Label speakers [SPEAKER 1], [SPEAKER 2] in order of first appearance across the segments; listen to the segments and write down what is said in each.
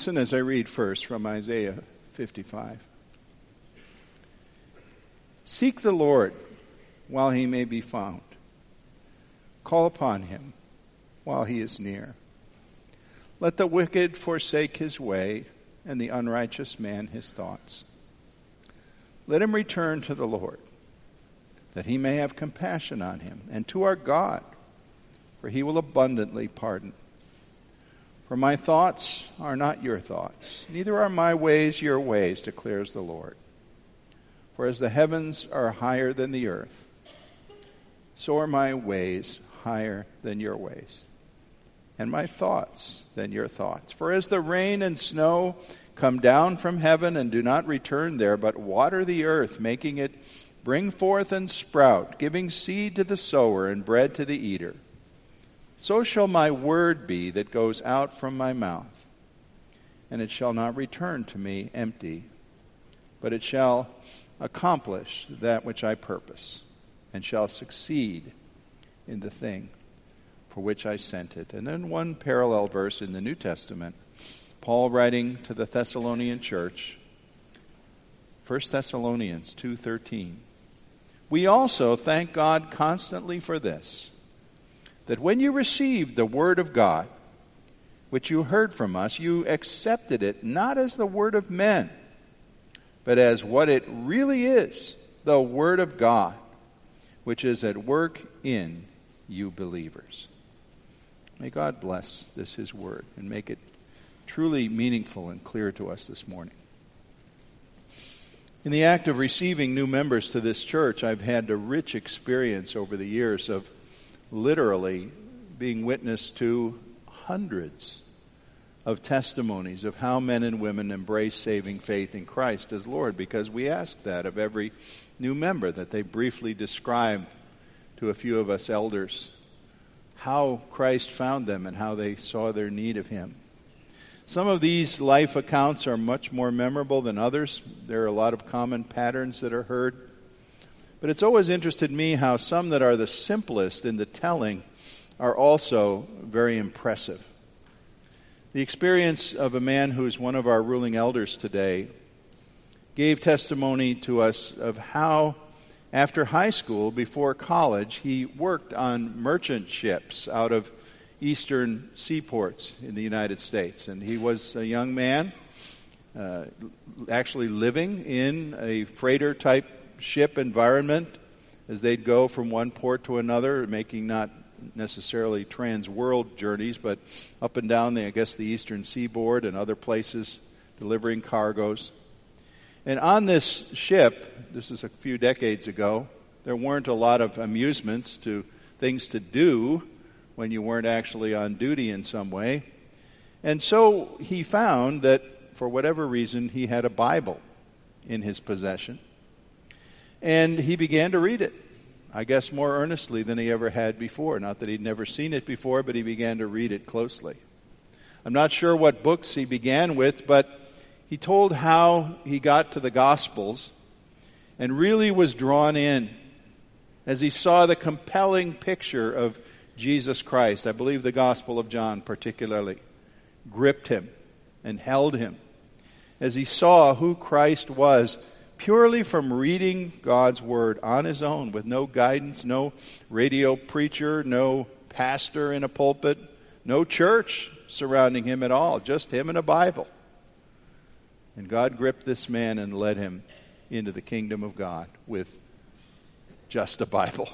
[SPEAKER 1] Listen as I read first from Isaiah 55. Seek the Lord while he may be found. Call upon him while he is near. Let the wicked forsake his way, and the unrighteous man his thoughts. Let him return to the Lord, that he may have compassion on him, and to our God, for he will abundantly pardon. For my thoughts are not your thoughts, neither are my ways your ways, declares the Lord. For as the heavens are higher than the earth, so are my ways higher than your ways, and my thoughts than your thoughts. For as the rain and snow come down from heaven and do not return there, but water the earth, making it bring forth and sprout, giving seed to the sower and bread to the eater so shall my word be that goes out from my mouth. And it shall not return to me empty, but it shall accomplish that which I purpose, and shall succeed in the thing for which I sent it. And then one parallel verse in the New Testament, Paul writing to the Thessalonian church, 1 Thessalonians 2:13. We also thank God constantly for this that when you received the Word of God, which you heard from us, you accepted it not as the Word of men, but as what it really is the Word of God, which is at work in you believers. May God bless this, His Word, and make it truly meaningful and clear to us this morning. In the act of receiving new members to this church, I've had a rich experience over the years of literally being witness to hundreds of testimonies of how men and women embrace saving faith in Christ as Lord because we ask that of every new member that they briefly describe to a few of us elders how Christ found them and how they saw their need of Him. Some of these life accounts are much more memorable than others. There are a lot of common patterns that are heard. But it's always interested me how some that are the simplest in the telling are also very impressive. The experience of a man who is one of our ruling elders today gave testimony to us of how, after high school, before college, he worked on merchant ships out of eastern seaports in the United States. And he was a young man, uh, actually living in a freighter type ship environment as they'd go from one port to another, making not necessarily trans world journeys, but up and down the, I guess, the eastern seaboard and other places delivering cargoes. And on this ship, this is a few decades ago, there weren't a lot of amusements to things to do when you weren't actually on duty in some way. And so he found that for whatever reason, he had a Bible in his possession. And he began to read it, I guess more earnestly than he ever had before. Not that he'd never seen it before, but he began to read it closely. I'm not sure what books he began with, but he told how he got to the Gospels and really was drawn in as he saw the compelling picture of Jesus Christ. I believe the Gospel of John particularly gripped him and held him as he saw who Christ was purely from reading God's Word on his own with no guidance, no radio preacher, no pastor in a pulpit, no church surrounding him at all, just him and a Bible. And God gripped this man and led him into the kingdom of God with just a Bible.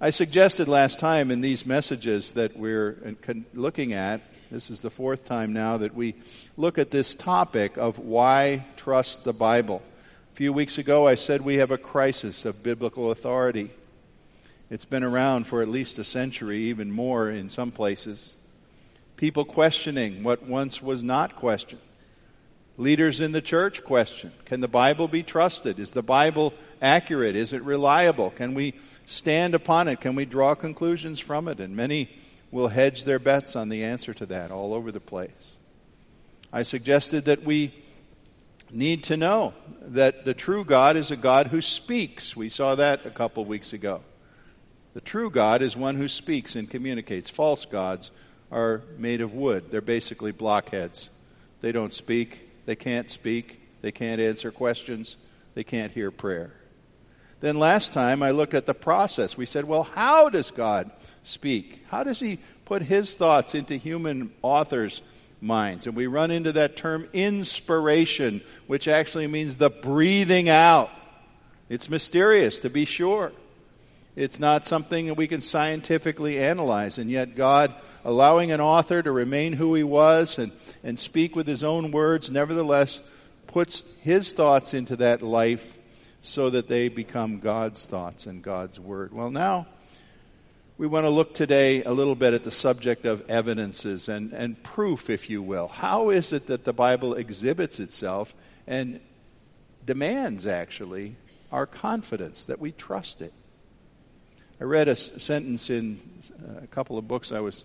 [SPEAKER 1] I suggested last time in these messages that we're looking at this is the fourth time now that we look at this topic of why trust the Bible. A few weeks ago, I said we have a crisis of biblical authority. It's been around for at least a century, even more in some places. People questioning what once was not questioned. Leaders in the church question Can the Bible be trusted? Is the Bible accurate? Is it reliable? Can we stand upon it? Can we draw conclusions from it? And many will hedge their bets on the answer to that all over the place. I suggested that we need to know that the true God is a God who speaks. We saw that a couple weeks ago. The true God is one who speaks and communicates. False gods are made of wood, they're basically blockheads. They don't speak, they can't speak, they can't answer questions, they can't hear prayer. Then last time I looked at the process. We said, well, how does God speak? How does He put His thoughts into human authors' minds. And we run into that term inspiration, which actually means the breathing out. It's mysterious, to be sure. It's not something that we can scientifically analyze, and yet God, allowing an author to remain who he was and, and speak with his own words, nevertheless puts his thoughts into that life so that they become God's thoughts and God's word. Well, now we want to look today a little bit at the subject of evidences and, and proof, if you will. How is it that the Bible exhibits itself and demands, actually, our confidence that we trust it? I read a sentence in uh, a couple of books I was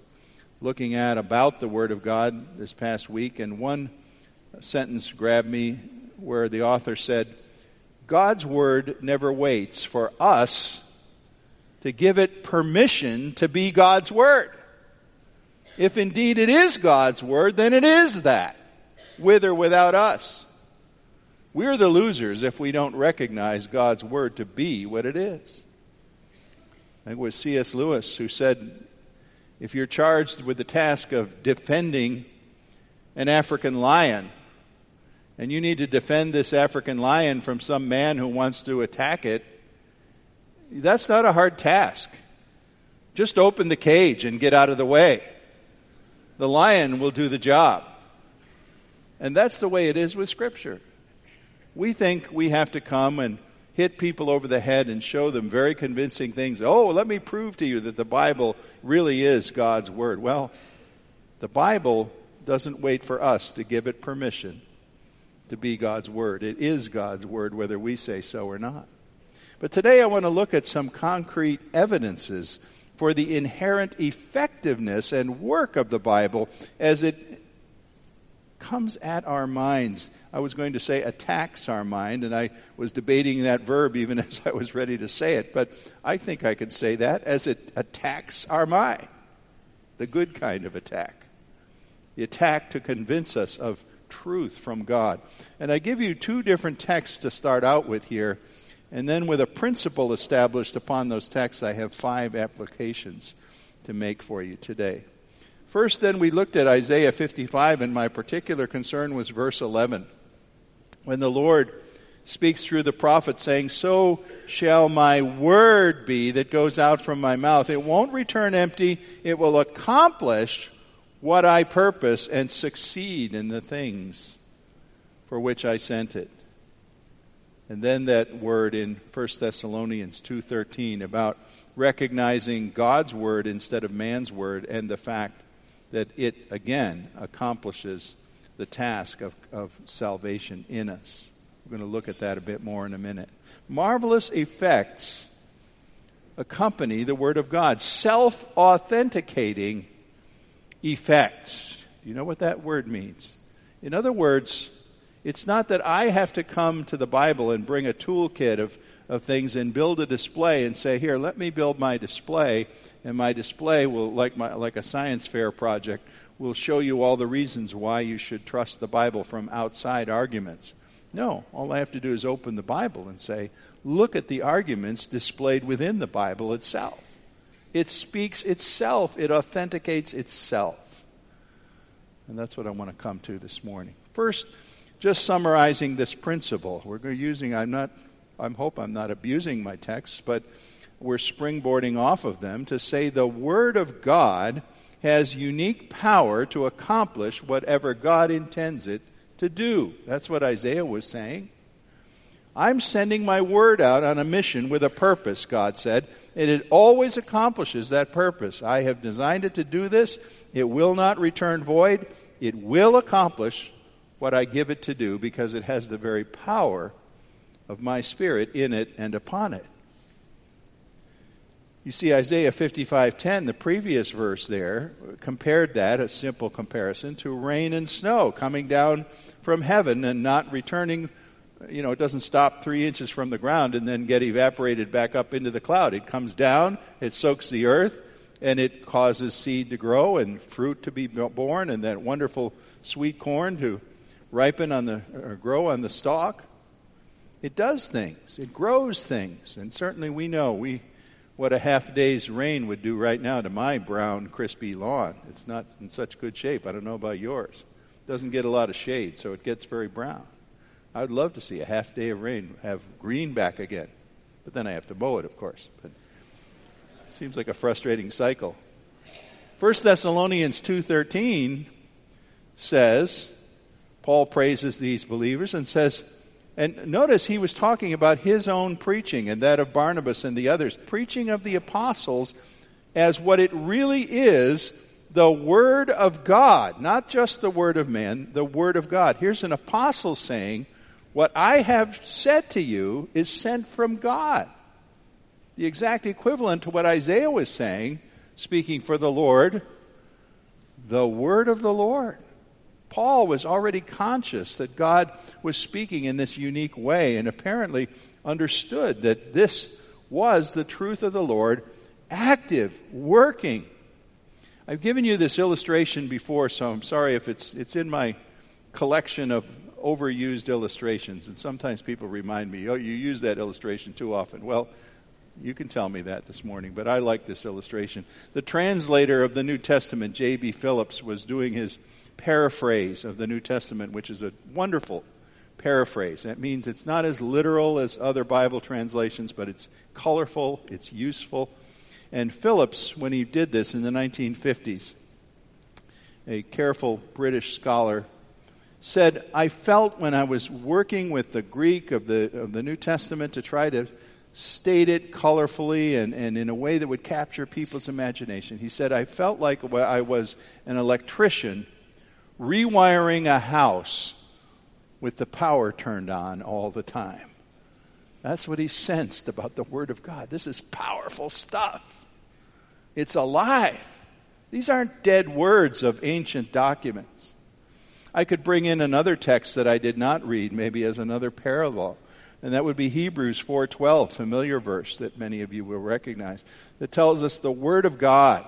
[SPEAKER 1] looking at about the Word of God this past week, and one sentence grabbed me where the author said, God's Word never waits for us to give it permission to be God's Word. If indeed it is God's Word, then it is that, with or without us. We're the losers if we don't recognize God's Word to be what it is. I think it was C.S. Lewis who said, if you're charged with the task of defending an African lion, and you need to defend this African lion from some man who wants to attack it, that's not a hard task. Just open the cage and get out of the way. The lion will do the job. And that's the way it is with Scripture. We think we have to come and hit people over the head and show them very convincing things. Oh, let me prove to you that the Bible really is God's Word. Well, the Bible doesn't wait for us to give it permission to be God's Word. It is God's Word, whether we say so or not. But today I want to look at some concrete evidences for the inherent effectiveness and work of the Bible as it comes at our minds. I was going to say attacks our mind, and I was debating that verb even as I was ready to say it, but I think I could say that as it attacks our mind. The good kind of attack. The attack to convince us of truth from God. And I give you two different texts to start out with here and then, with a principle established upon those texts, I have five applications to make for you today. First, then, we looked at Isaiah 55, and my particular concern was verse 11. When the Lord speaks through the prophet, saying, So shall my word be that goes out from my mouth. It won't return empty, it will accomplish what I purpose and succeed in the things for which I sent it. And then that word in 1 Thessalonians 2:13 about recognizing God's word instead of man's word and the fact that it again accomplishes the task of, of salvation in us. We're going to look at that a bit more in a minute. Marvelous effects accompany the Word of God. Self authenticating effects. You know what that word means? In other words, it's not that I have to come to the Bible and bring a toolkit of, of things and build a display and say, here, let me build my display, and my display will, like, my, like a science fair project, will show you all the reasons why you should trust the Bible from outside arguments. No, all I have to do is open the Bible and say, look at the arguments displayed within the Bible itself. It speaks itself, it authenticates itself. And that's what I want to come to this morning. First, just summarizing this principle. We're using, I'm not, I hope I'm not abusing my texts, but we're springboarding off of them to say the Word of God has unique power to accomplish whatever God intends it to do. That's what Isaiah was saying. I'm sending my word out on a mission with a purpose, God said, and it always accomplishes that purpose. I have designed it to do this. It will not return void. It will accomplish what I give it to do because it has the very power of my spirit in it and upon it. You see Isaiah 55:10, the previous verse there, compared that a simple comparison to rain and snow coming down from heaven and not returning you know, it doesn't stop three inches from the ground and then get evaporated back up into the cloud. It comes down, it soaks the earth, and it causes seed to grow and fruit to be born and that wonderful sweet corn to ripen on the or grow on the stalk. It does things. It grows things. And certainly we know we what a half day's rain would do right now to my brown, crispy lawn. It's not in such good shape. I don't know about yours. It doesn't get a lot of shade, so it gets very brown. I would love to see a half day of rain have green back again. But then I have to mow it, of course. But it seems like a frustrating cycle. 1 Thessalonians 2:13 says Paul praises these believers and says and notice he was talking about his own preaching and that of Barnabas and the others, preaching of the apostles as what it really is the Word of God, not just the Word of man, the Word of God. Here's an apostle saying, What I have said to you is sent from God. The exact equivalent to what Isaiah was saying, speaking for the Lord, the Word of the Lord. Paul was already conscious that God was speaking in this unique way and apparently understood that this was the truth of the Lord, active, working. I've given you this illustration before, so I'm sorry if it's, it's in my collection of overused illustrations. And sometimes people remind me, oh, you use that illustration too often. Well, you can tell me that this morning, but I like this illustration. The translator of the New Testament, J.B. Phillips, was doing his paraphrase of the New Testament, which is a wonderful paraphrase. That means it's not as literal as other Bible translations, but it's colorful, it's useful. And Phillips, when he did this in the 1950s, a careful British scholar, said, I felt when I was working with the Greek of the, of the New Testament to try to state it colorfully and, and in a way that would capture people's imagination. He said, I felt like I was an electrician rewiring a house with the power turned on all the time. That's what he sensed about the Word of God. This is powerful stuff. It's alive. These aren't dead words of ancient documents. I could bring in another text that I did not read, maybe as another parallel, and that would be Hebrews 4:12, familiar verse that many of you will recognize, that tells us the Word of God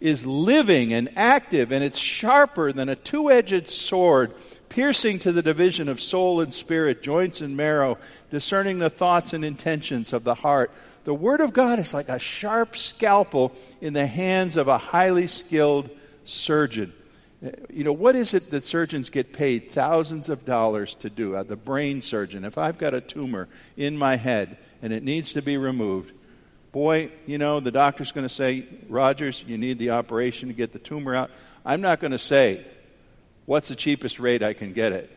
[SPEAKER 1] is living and active, and it's sharper than a two edged sword, piercing to the division of soul and spirit, joints and marrow, discerning the thoughts and intentions of the heart. The Word of God is like a sharp scalpel in the hands of a highly skilled surgeon. You know, what is it that surgeons get paid thousands of dollars to do? Uh, the brain surgeon, if I've got a tumor in my head and it needs to be removed, boy, you know, the doctor's going to say, Rogers, you need the operation to get the tumor out. I'm not going to say, what's the cheapest rate I can get it?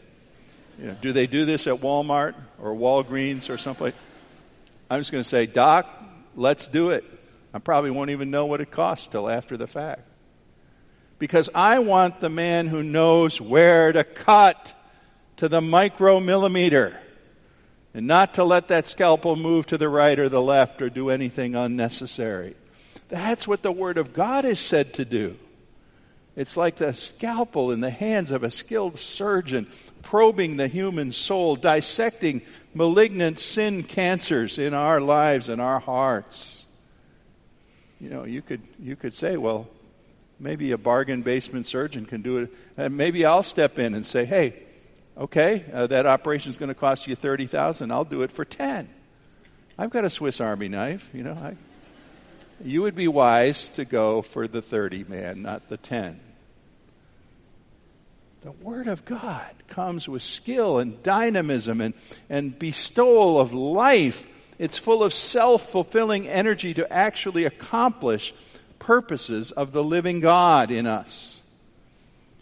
[SPEAKER 1] You know, do they do this at Walmart or Walgreens or someplace? I'm just going to say, Doc, let's do it. I probably won't even know what it costs till after the fact. Because I want the man who knows where to cut to the micromillimeter and not to let that scalpel move to the right or the left or do anything unnecessary. That's what the Word of God is said to do. It's like the scalpel in the hands of a skilled surgeon, probing the human soul, dissecting malignant sin cancers in our lives and our hearts. You know, you could, you could say, well, maybe a bargain basement surgeon can do it. And maybe I'll step in and say, hey, Okay, uh, that operation is going to cost you 30000 I'll do it for 10 I've got a Swiss Army knife, you know. I, you would be wise to go for the 30 man, not the 10. The Word of God comes with skill and dynamism and, and bestowal of life. It's full of self fulfilling energy to actually accomplish purposes of the living God in us.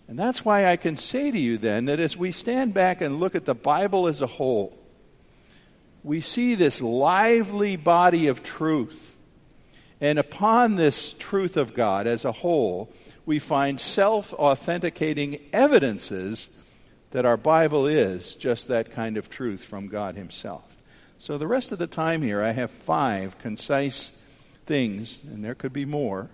[SPEAKER 1] And that's why I can say to you then that as we stand back and look at the Bible as a whole, we see this lively body of truth. And upon this truth of God as a whole, we find self authenticating evidences that our Bible is just that kind of truth from God Himself. So, the rest of the time here, I have five concise things, and there could be more,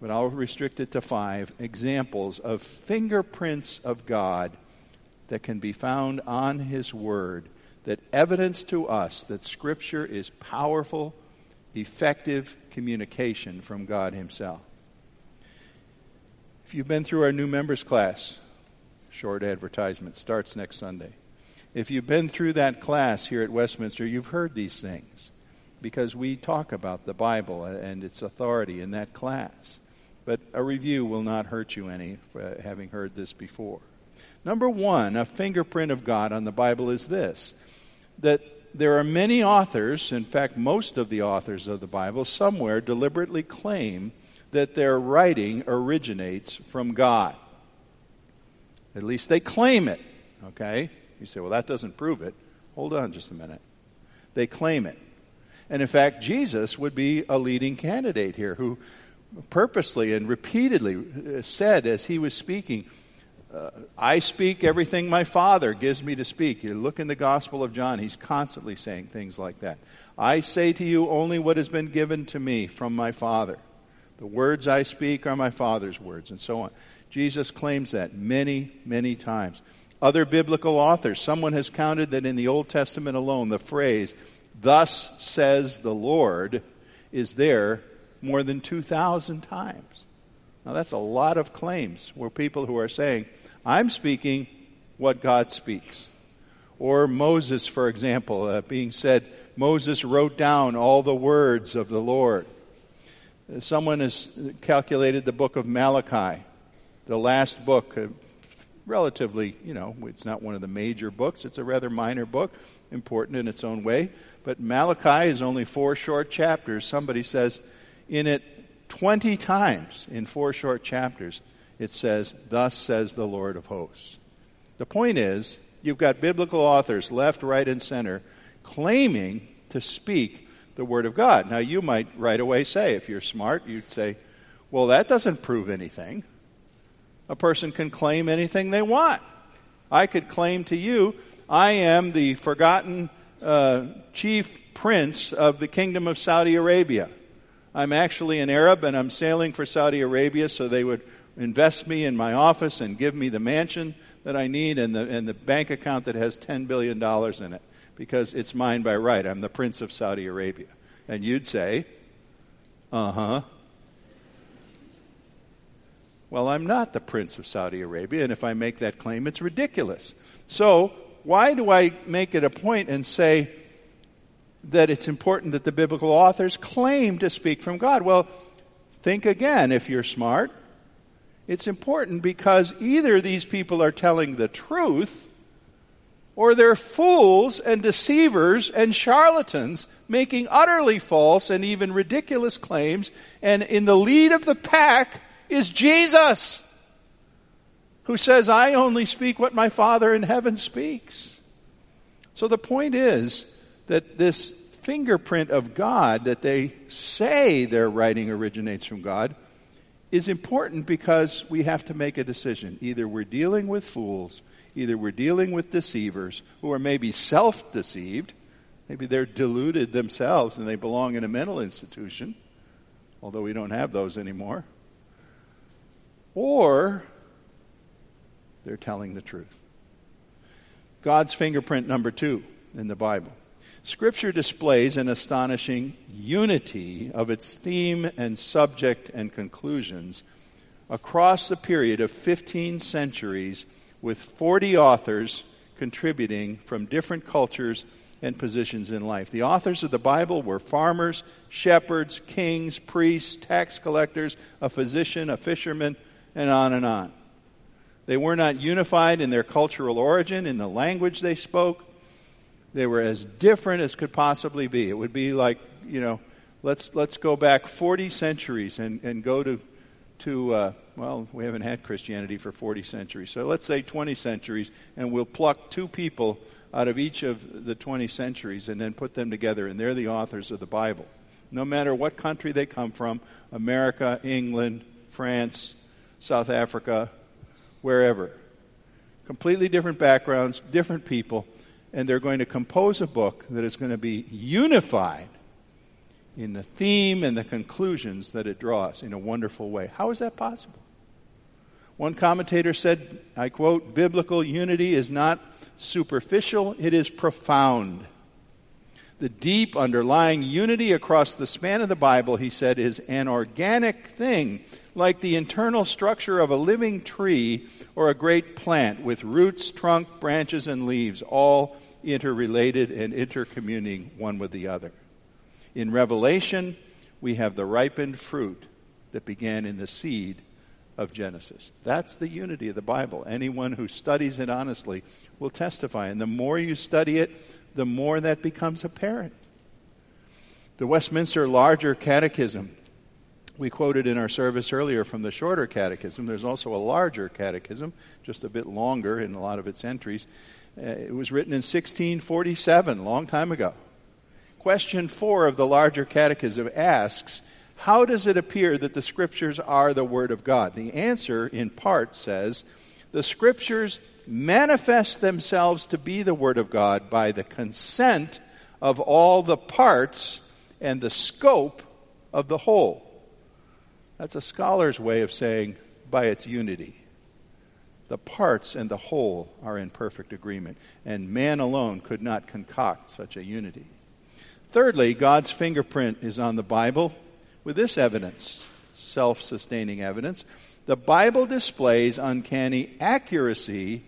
[SPEAKER 1] but I'll restrict it to five examples of fingerprints of God that can be found on His Word that evidence to us that Scripture is powerful, effective communication from God Himself. If you've been through our new members class, short advertisement starts next Sunday. If you've been through that class here at Westminster, you've heard these things because we talk about the Bible and its authority in that class. But a review will not hurt you any for having heard this before. Number one, a fingerprint of God on the Bible is this that there are many authors, in fact, most of the authors of the Bible, somewhere deliberately claim that their writing originates from God. At least they claim it, okay? You say, well, that doesn't prove it. Hold on just a minute. They claim it. And in fact, Jesus would be a leading candidate here who purposely and repeatedly said as he was speaking, uh, I speak everything my Father gives me to speak. You look in the Gospel of John, he's constantly saying things like that. I say to you only what has been given to me from my Father. The words I speak are my Father's words, and so on. Jesus claims that many, many times. Other biblical authors, someone has counted that in the Old Testament alone, the phrase, thus says the Lord, is there more than 2,000 times. Now, that's a lot of claims where people who are saying, I'm speaking what God speaks. Or Moses, for example, uh, being said, Moses wrote down all the words of the Lord. Someone has calculated the book of Malachi, the last book, uh, relatively, you know, it's not one of the major books, it's a rather minor book, important in its own way. But Malachi is only four short chapters. Somebody says, in it, 20 times in four short chapters, it says, Thus says the Lord of hosts. The point is, you've got biblical authors, left, right, and center, claiming to speak the Word of God. Now, you might right away say, if you're smart, you'd say, well, that doesn't prove anything. A person can claim anything they want. I could claim to you, I am the forgotten uh, chief prince of the kingdom of Saudi Arabia. I'm actually an Arab and I'm sailing for Saudi Arabia so they would invest me in my office and give me the mansion that I need and the, and the bank account that has $10 billion in it because it's mine by right. I'm the prince of Saudi Arabia. And you'd say, uh huh. Well, I'm not the prince of Saudi Arabia, and if I make that claim, it's ridiculous. So, why do I make it a point and say that it's important that the biblical authors claim to speak from God? Well, think again if you're smart. It's important because either these people are telling the truth or they're fools and deceivers and charlatans making utterly false and even ridiculous claims. And in the lead of the pack is Jesus, who says, I only speak what my Father in heaven speaks. So the point is that this fingerprint of God that they say their writing originates from God is important because we have to make a decision. Either we're dealing with fools, either we're dealing with deceivers who are maybe self deceived, maybe they're deluded themselves and they belong in a mental institution, although we don't have those anymore, or they're telling the truth. God's fingerprint number two in the Bible. Scripture displays an astonishing unity of its theme and subject and conclusions across the period of 15 centuries, with 40 authors contributing from different cultures and positions in life. The authors of the Bible were farmers, shepherds, kings, priests, tax collectors, a physician, a fisherman, and on and on. They were not unified in their cultural origin, in the language they spoke, they were as different as could possibly be. It would be like, you know, let's, let's go back 40 centuries and, and go to, to uh, well, we haven't had Christianity for 40 centuries. So let's say 20 centuries, and we'll pluck two people out of each of the 20 centuries and then put them together, and they're the authors of the Bible. No matter what country they come from America, England, France, South Africa, wherever. Completely different backgrounds, different people, and they're going to compose a book that is going to be unified in the theme and the conclusions that it draws in a wonderful way. How is that possible? One commentator said, I quote, biblical unity is not superficial, it is profound. The deep underlying unity across the span of the Bible, he said, is an organic thing, like the internal structure of a living tree or a great plant with roots, trunk, branches, and leaves, all interrelated and intercommuning one with the other. In Revelation, we have the ripened fruit that began in the seed of Genesis. That's the unity of the Bible. Anyone who studies it honestly will testify. And the more you study it, the more that becomes apparent. The Westminster Larger Catechism, we quoted in our service earlier from the Shorter Catechism. There's also a larger catechism, just a bit longer in a lot of its entries. Uh, it was written in 1647, a long time ago. Question four of the larger catechism asks, How does it appear that the scriptures are the Word of God? The answer, in part, says, The scriptures manifest themselves to be the Word of God by the consent of all the parts and the scope of the whole. That's a scholar's way of saying by its unity. The parts and the whole are in perfect agreement, and man alone could not concoct such a unity. Thirdly, God's fingerprint is on the Bible with this evidence self sustaining evidence. The Bible displays uncanny accuracy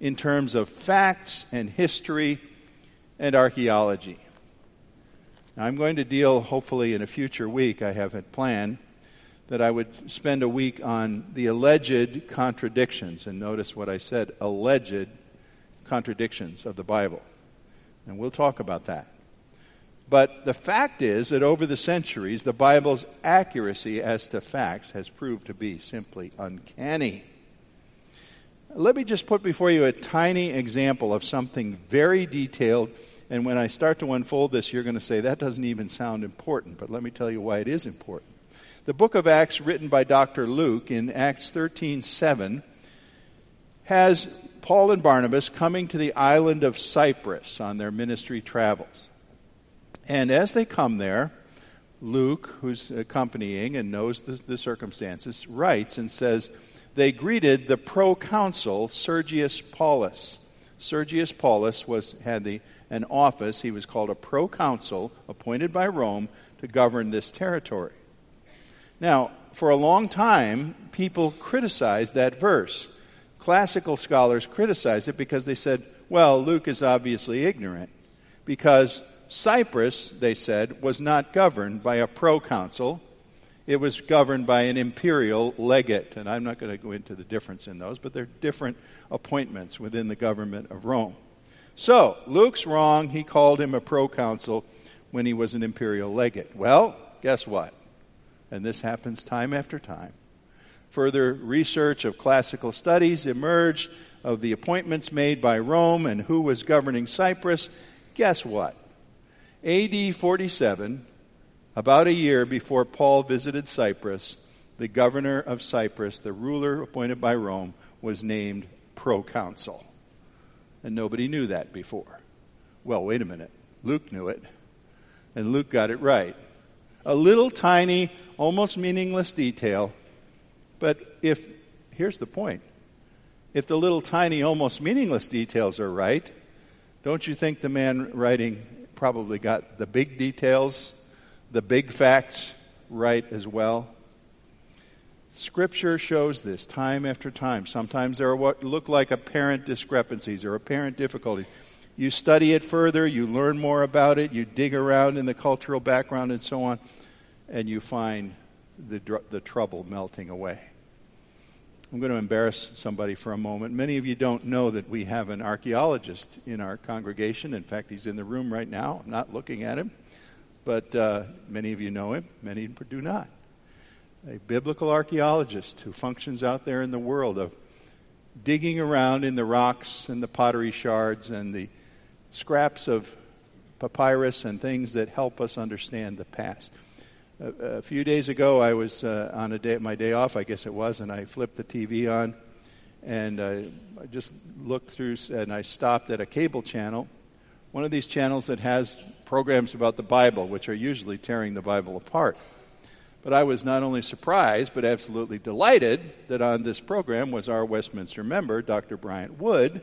[SPEAKER 1] in terms of facts and history and archaeology. Now, I'm going to deal, hopefully, in a future week, I have it planned, that I would spend a week on the alleged contradictions. And notice what I said alleged contradictions of the Bible. And we'll talk about that. But the fact is that over the centuries, the Bible's accuracy as to facts has proved to be simply uncanny. Let me just put before you a tiny example of something very detailed. And when I start to unfold this, you're going to say, that doesn't even sound important. But let me tell you why it is important. The book of Acts, written by Dr. Luke in Acts 13 7, has Paul and Barnabas coming to the island of Cyprus on their ministry travels. And as they come there, Luke, who's accompanying and knows the, the circumstances, writes and says, They greeted the proconsul Sergius Paulus. Sergius Paulus was, had the, an office, he was called a proconsul, appointed by Rome to govern this territory. Now, for a long time, people criticized that verse. Classical scholars criticized it because they said, well, Luke is obviously ignorant because Cyprus, they said, was not governed by a proconsul. It was governed by an imperial legate. And I'm not going to go into the difference in those, but they're different appointments within the government of Rome. So, Luke's wrong. He called him a proconsul when he was an imperial legate. Well, guess what? And this happens time after time. Further research of classical studies emerged of the appointments made by Rome and who was governing Cyprus. Guess what? AD 47, about a year before Paul visited Cyprus, the governor of Cyprus, the ruler appointed by Rome, was named proconsul. And nobody knew that before. Well, wait a minute. Luke knew it. And Luke got it right. A little tiny, almost meaningless detail. But if, here's the point if the little tiny, almost meaningless details are right, don't you think the man writing probably got the big details, the big facts right as well. Scripture shows this time after time. Sometimes there are what look like apparent discrepancies or apparent difficulties. You study it further, you learn more about it, you dig around in the cultural background and so on, and you find the, the trouble melting away. I'm going to embarrass somebody for a moment. Many of you don't know that we have an archaeologist in our congregation. In fact, he's in the room right now. I'm not looking at him, but uh, many of you know him, many do not. a biblical archaeologist who functions out there in the world of digging around in the rocks and the pottery shards and the scraps of papyrus and things that help us understand the past. A, a few days ago, I was uh, on a day, my day off, I guess it was, and I flipped the TV on, and uh, I just looked through, and I stopped at a cable channel, one of these channels that has programs about the Bible, which are usually tearing the Bible apart. But I was not only surprised, but absolutely delighted that on this program was our Westminster member, Dr. Bryant Wood,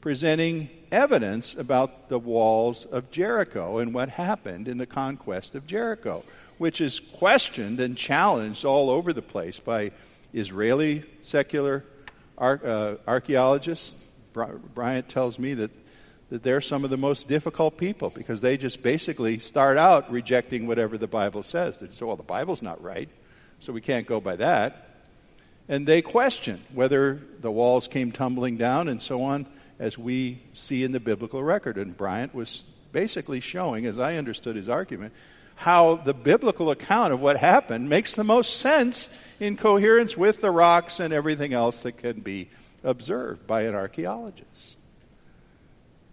[SPEAKER 1] presenting evidence about the walls of Jericho and what happened in the conquest of Jericho, which is questioned and challenged all over the place by Israeli secular uh, archaeologists. Bryant tells me that that they're some of the most difficult people because they just basically start out rejecting whatever the Bible says. They say, well, the Bible's not right, so we can't go by that. And they question whether the walls came tumbling down and so on, as we see in the biblical record. And Bryant was basically showing, as I understood his argument, how the biblical account of what happened makes the most sense in coherence with the rocks and everything else that can be observed by an archaeologist.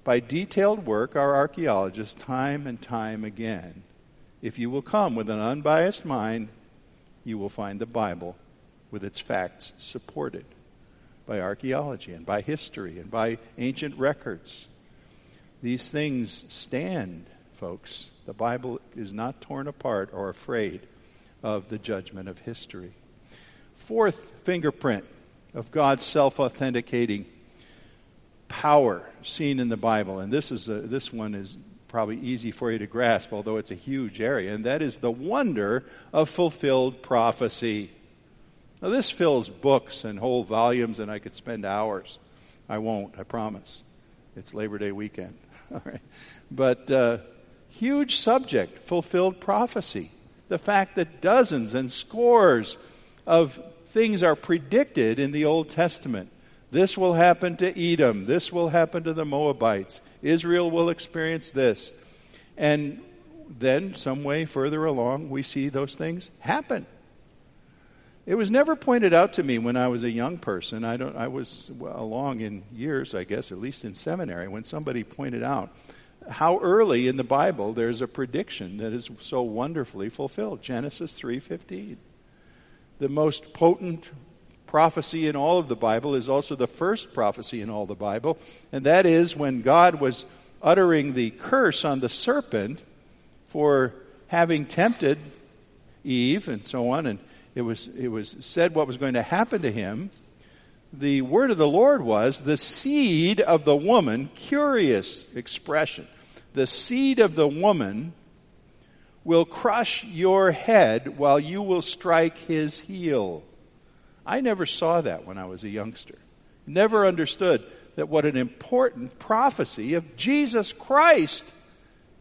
[SPEAKER 1] By detailed work, our archaeologists, time and time again, if you will come with an unbiased mind, you will find the Bible with its facts supported by archaeology and by history and by ancient records. These things stand, folks. The Bible is not torn apart or afraid of the judgment of history. Fourth fingerprint of God's self authenticating power seen in the Bible, and this is a, this one is probably easy for you to grasp, although it's a huge area, and that is the wonder of fulfilled prophecy. Now, this fills books and whole volumes, and I could spend hours. I won't, I promise. It's Labor Day weekend. All right. But uh, huge subject, fulfilled prophecy. The fact that dozens and scores of things are predicted in the Old Testament this will happen to Edom. This will happen to the Moabites. Israel will experience this. And then, some way further along, we see those things happen. It was never pointed out to me when I was a young person. I, don't, I was along in years, I guess, at least in seminary, when somebody pointed out how early in the Bible there's a prediction that is so wonderfully fulfilled. Genesis 3:15. The most potent prophecy in all of the Bible is also the first prophecy in all the Bible, and that is when God was uttering the curse on the serpent for having tempted Eve and so on, and it was, it was said what was going to happen to him. The word of the Lord was the seed of the woman, curious expression. The seed of the woman will crush your head while you will strike his heel. I never saw that when I was a youngster. Never understood that what an important prophecy of Jesus Christ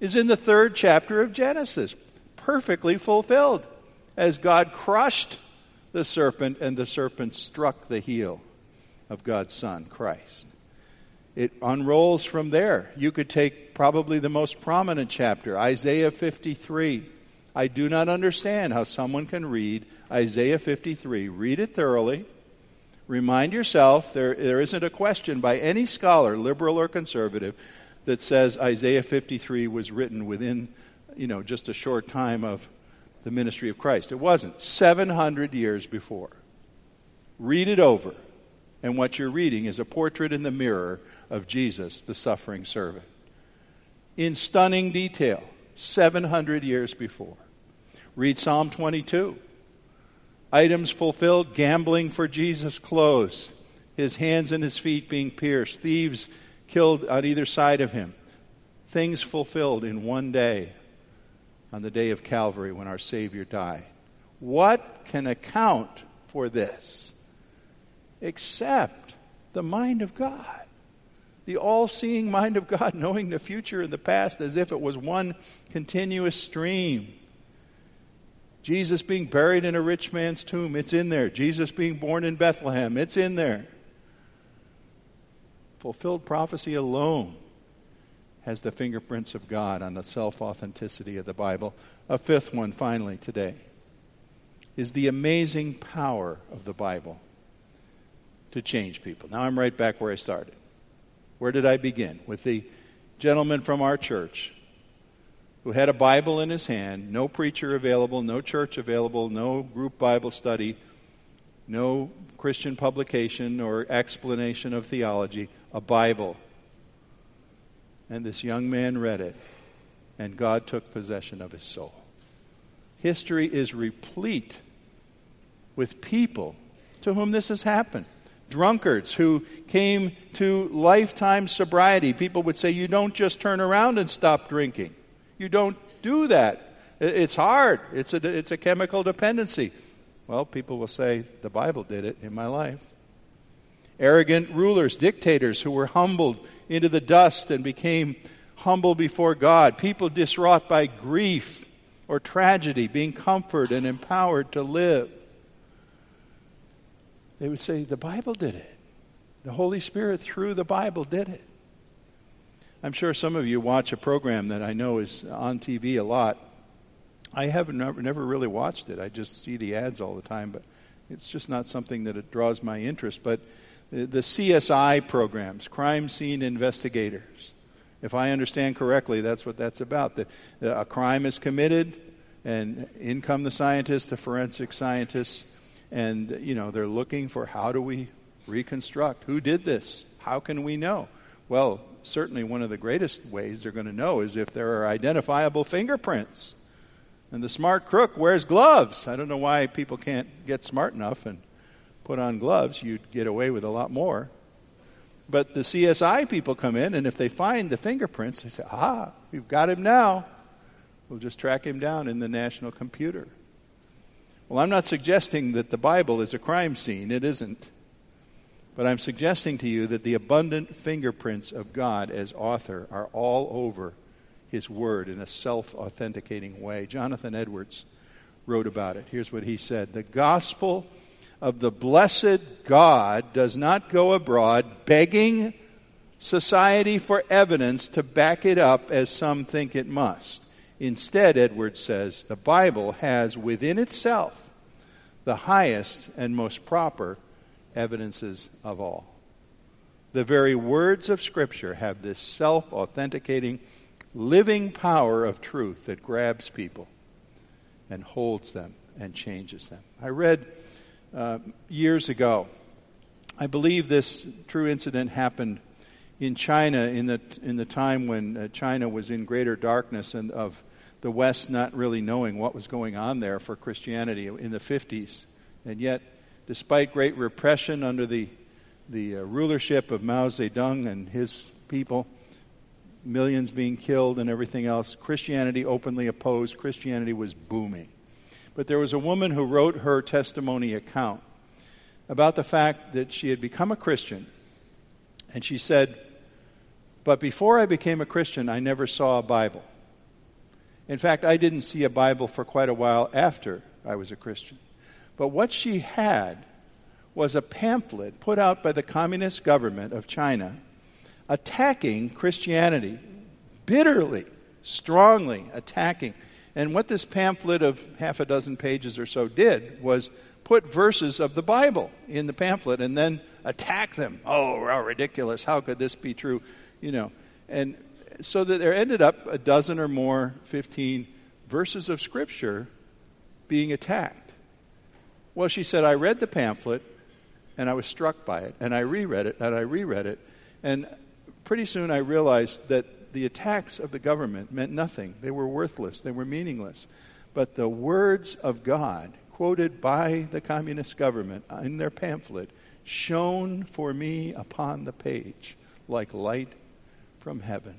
[SPEAKER 1] is in the third chapter of Genesis, perfectly fulfilled, as God crushed the serpent and the serpent struck the heel of God's Son, Christ. It unrolls from there. You could take probably the most prominent chapter, Isaiah 53 I do not understand how someone can read Isaiah 53. Read it thoroughly. Remind yourself there, there isn't a question by any scholar, liberal or conservative, that says Isaiah 53 was written within, you know, just a short time of the ministry of Christ. It wasn't. 700 years before. Read it over. And what you're reading is a portrait in the mirror of Jesus, the suffering servant. In stunning detail, 700 years before. Read Psalm 22. Items fulfilled gambling for Jesus' clothes, his hands and his feet being pierced, thieves killed on either side of him. Things fulfilled in one day on the day of Calvary when our Savior died. What can account for this except the mind of God? The all seeing mind of God, knowing the future and the past as if it was one continuous stream. Jesus being buried in a rich man's tomb, it's in there. Jesus being born in Bethlehem, it's in there. Fulfilled prophecy alone has the fingerprints of God on the self authenticity of the Bible. A fifth one, finally, today is the amazing power of the Bible to change people. Now I'm right back where I started. Where did I begin? With the gentleman from our church who had a Bible in his hand, no preacher available, no church available, no group Bible study, no Christian publication or explanation of theology, a Bible. And this young man read it, and God took possession of his soul. History is replete with people to whom this has happened. Drunkards who came to lifetime sobriety. People would say, You don't just turn around and stop drinking. You don't do that. It's hard, it's a, it's a chemical dependency. Well, people will say, The Bible did it in my life. Arrogant rulers, dictators who were humbled into the dust and became humble before God. People distraught by grief or tragedy, being comforted and empowered to live. They would say, The Bible did it. The Holy Spirit, through the Bible, did it. I'm sure some of you watch a program that I know is on TV a lot I have never, never really watched it. I just see the ads all the time, but it's just not something that it draws my interest. But the CSI programs, crime scene investigators, if I understand correctly, that's what that's about. That a crime is committed, and in come the scientists, the forensic scientists, and you know they're looking for how do we reconstruct who did this? How can we know? Well, certainly one of the greatest ways they're going to know is if there are identifiable fingerprints and the smart crook wears gloves. I don't know why people can't get smart enough and put on gloves. You'd get away with a lot more. But the CSI people come in, and if they find the fingerprints, they say, ah, we've got him now. We'll just track him down in the national computer. Well, I'm not suggesting that the Bible is a crime scene. It isn't. But I'm suggesting to you that the abundant fingerprints of God as author are all over his word in a self authenticating way. Jonathan Edwards wrote about it. Here's what he said The gospel of the blessed God does not go abroad begging society for evidence to back it up as some think it must. Instead, Edwards says, the Bible has within itself the highest and most proper evidences of all. The very words of Scripture have this self authenticating living power of truth that grabs people and holds them and changes them. I read uh, years ago, I believe this true incident happened in China in the, in the time when uh, China was in greater darkness and of the West not really knowing what was going on there for Christianity in the 50s. And yet, despite great repression under the, the uh, rulership of Mao Zedong and his people, millions being killed and everything else, Christianity openly opposed. Christianity was booming. But there was a woman who wrote her testimony account about the fact that she had become a Christian. And she said, But before I became a Christian, I never saw a Bible. In fact, I didn't see a Bible for quite a while after I was a Christian. But what she had was a pamphlet put out by the communist government of China attacking Christianity, bitterly, strongly attacking. And what this pamphlet of half a dozen pages or so did was put verses of the Bible in the pamphlet and then attack them. Oh, how ridiculous. How could this be true? You know. And so that there ended up a dozen or more, 15 verses of Scripture being attacked. Well, she said, I read the pamphlet and I was struck by it, and I reread it, and I reread it, and pretty soon I realized that the attacks of the government meant nothing. They were worthless, they were meaningless. But the words of God, quoted by the communist government in their pamphlet, shone for me upon the page like light from heaven.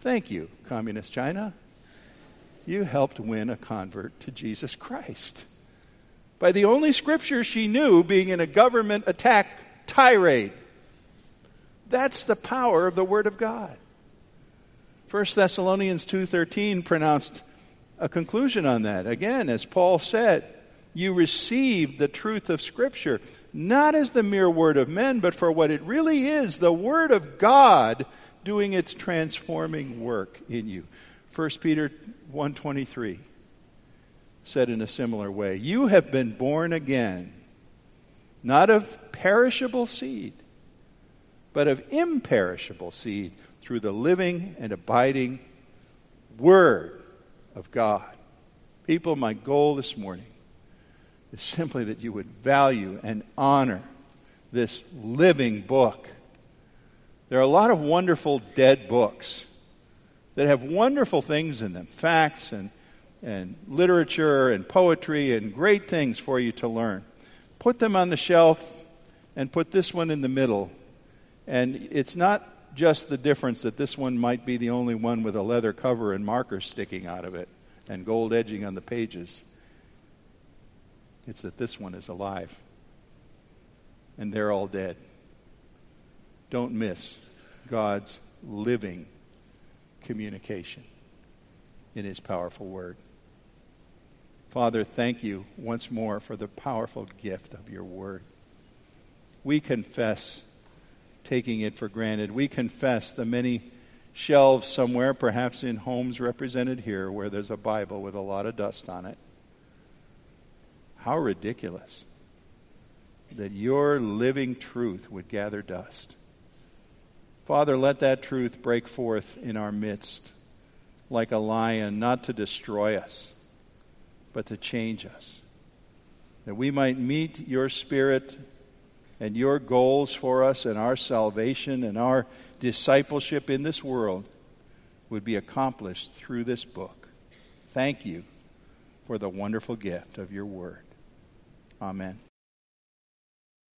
[SPEAKER 1] Thank you, Communist China. You helped win a convert to Jesus Christ. By the only scripture she knew being in a government attack tirade. That's the power of the Word of God. 1 Thessalonians 2:13 pronounced a conclusion on that. Again, as Paul said, you received the truth of Scripture, not as the mere word of men, but for what it really is, the Word of God doing its transforming work in you. 1 Peter 1.23 said in a similar way You have been born again, not of perishable seed, but of imperishable seed through the living and abiding Word of God. People, my goal this morning is simply that you would value and honor this living book. There are a lot of wonderful dead books that have wonderful things in them facts and, and literature and poetry and great things for you to learn. Put them on the shelf and put this one in the middle. And it's not just the difference that this one might be the only one with a leather cover and markers sticking out of it and gold edging on the pages. It's that this one is alive. And they're all dead. Don't miss God's living communication in His powerful Word. Father, thank you once more for the powerful gift of your Word. We confess taking it for granted. We confess the many shelves somewhere, perhaps in homes represented here, where there's a Bible with a lot of dust on it. How ridiculous that your living truth would gather dust. Father, let that truth break forth in our midst like a lion, not to destroy us, but to change us. That we might meet your spirit and your goals for us and our salvation and our discipleship in this world would be accomplished through this book. Thank you for the wonderful gift of your word. Amen.